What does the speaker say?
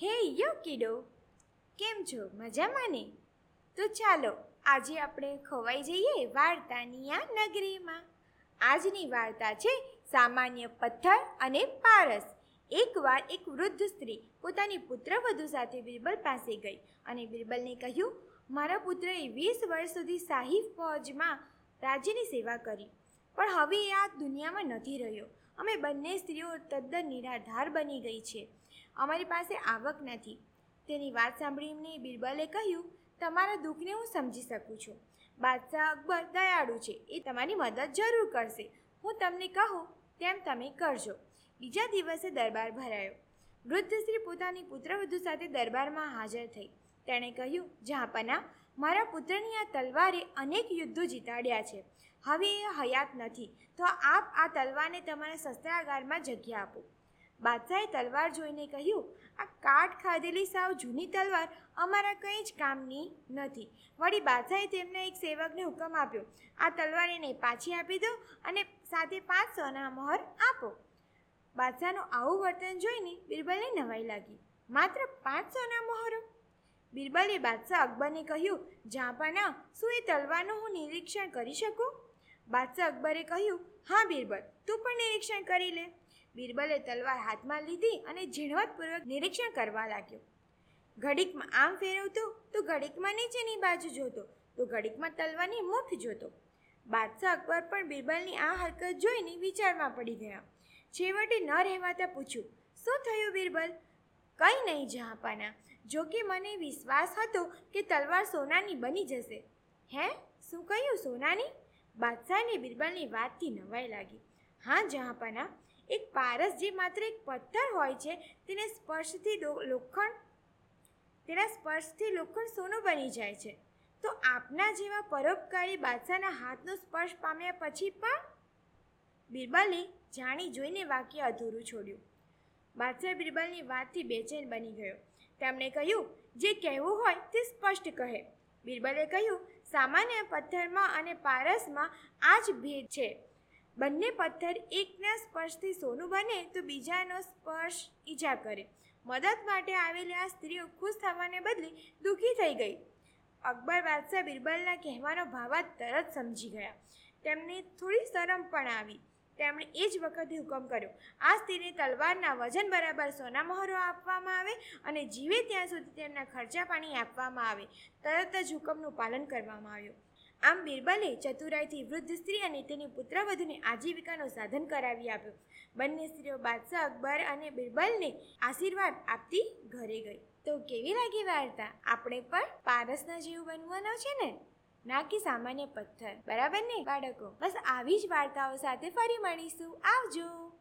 હે યો કીડો, કેમ છો? મજામાં ને? તો ચાલો, આજે આપણે ખોવાઈ જઈએ વાર્તાની આ નગરીમાં. આજની વાર્તા છે સામાન્ય પથ્થર અને પારસ. એકવાર એક વૃદ્ધ સ્ત્રી પોતાની પુત્રવધુ સાથે બિરબલ પાસે ગઈ અને બિરબલને કહ્યું, મારા પુત્રએ વીસ વર્ષ સુધી શાહી ફૌજમાં રાજ્યની સેવા કરી, પણ હવે એ આ દુનિયામાં નથી રહ્યો. અમે બંને સ્ત્રીઓ તદ્દન નિરાધાર બની ગઈ છે. અમારી પાસે આવક નથી. તેની વાત સાંભળીને બિરબલે કહ્યું, તમારા દુઃખને હું સમજી શકું છું. બાદશાહ અકબર દયાળુ છે. એ તમારી મદદ જરૂર કરશે. હું તમને કહું, તેમ તમે કરજો. બીજા દિવસે દરબાર ભરાયો. વૃદ્ધ સ્ત્રી પોતાની પુત્રવધુ સાથે દરબારમાં હાજર થઈ. તેણે કહ્યું જહાંપના મારા પુત્રની આ તલવારે અનેક યુદ્ધો જીતાડ્યા છે. હવે એ હયાત નથી. તો આપ આ તલવારને તમારા શસ્ત્રાગારમાં જગ્યા આપો. બાદશાહે તલવાર જોઈને કહ્યું, આ કાટ ખાધેલી સાવ જૂની તલવાર અમારા કંઈ જ કામની નથી. વળી બાદશાહે તેમને એક સેવકને હુકમ આપ્યો, આ તલવાર એને પાછી આપી દો અને સાથે પાંચ સોના મહોર આપો. બાદશાહનું આવું વર્તન જોઈને બિરબલને નવાઈ લાગી. માત્ર પાંચ સોના મહોરો? બિરબલે બાદશાહ અકબરને કહ્યું જાપાના શું એ તલવારનું હું નિરીક્ષણ કરી શકું? બાદશાહ અકબરે કહ્યું, હા, બિરબલ, તું પણ નિરીક્ષણ કરી લે. બિરબલે તલવાર હાથમાં લીધી અને ઝીણવટપૂર્વક નિરીક્ષણ કરવા લાગ્યો. ઘડીકમાં આમ ફેરવતો, તો ઘડીકમાં નીચેની બાજુ જોતો, તો ઘડીકમાં તલવારની મુઠ જોતો. બાદશાહ અકબર પણ બિરબલની આ હરકત જોઈને વિચારમાં પડી ગયા. છેવટે ન રહેવાતા પૂછ્યું, શું થયું બિરબલ? કંઈ નહીં, જહાપાના. જો કે મને વિશ્વાસ હતો કે તલવાર સોનાની બની જશે. હે? શું કહ્યું સોનાની? બાદશાહને બિરબલની વાતથી નવાઈ લાગી. હા, જહાપાના, એક પારસ જે માત્ર એક પથ્થર હોય છે, તેને સ્પર્શથી લોખંડ, તેના સ્પર્શથી લોખંડ સોનું બની જાય છે. તો આપના જેવા પરોપકારી બાદશાહના હાથનો સ્પર્શ પામ્યા પછી પણ? બિરબલે જાણી જોઈને વાક્ય અધૂરું છોડ્યું. બાદશાહ બિરબલની વાતથી બેચેન બની ગયો. તેમણે કહ્યું, જે કહેવું હોય તે સ્પષ્ટ કહે. બિરબલે કહ્યું, સામાન્ય પથ્થરમાં અને પારસમાં આ જ ભેદ છે. બંને પથ્થર એકના સ્પર્શથી સોનું બને તો બીજાનો સ્પર્શ ઈજા કરે. મદદ માટે આવેલી આ સ્ત્રીઓ ખુશ થવાને બદલે દુઃખી થઈ ગઈ. અકબર બાદશાહ બિરબલના કહેવાનો ભાવાર્થ તરત સમજી ગયા. તેમને થોડી શરમ પણ આવી. તેમણે એ જ વખતે હુકમ કર્યો. આ સ્ત્રીને તલવારના વજન બરાબર સોના મહોરો આપવામાં આવે અને જીવે ત્યાં સુધી તેમના ખર્ચા પાણી આપવામાં આવે. તરત જ હુકમનું પાલન કરવામાં આવ્યું. આમ બિરબલે ચતુરાઈથી વૃદ્ધ સ્ત્રી અને તેની પુત્રવધુને આજીવિકાનું સાધન કરાવી આપ્યું. બંને સ્ત્રીઓ બાદશાહ અકબર અને બિરબલને આશીર્વાદ આપતી ઘરે ગઈ. તો કેવી લાગી વાર્તા? આપણે પણ પારસના જેવું બનવાનો છે ને? ના કે સામાન્ય પથ્થર. બરાબર ને? બાળકો, બસ આવી જ વાર્તાઓ સાથે ફરી મળીશું. આવજો!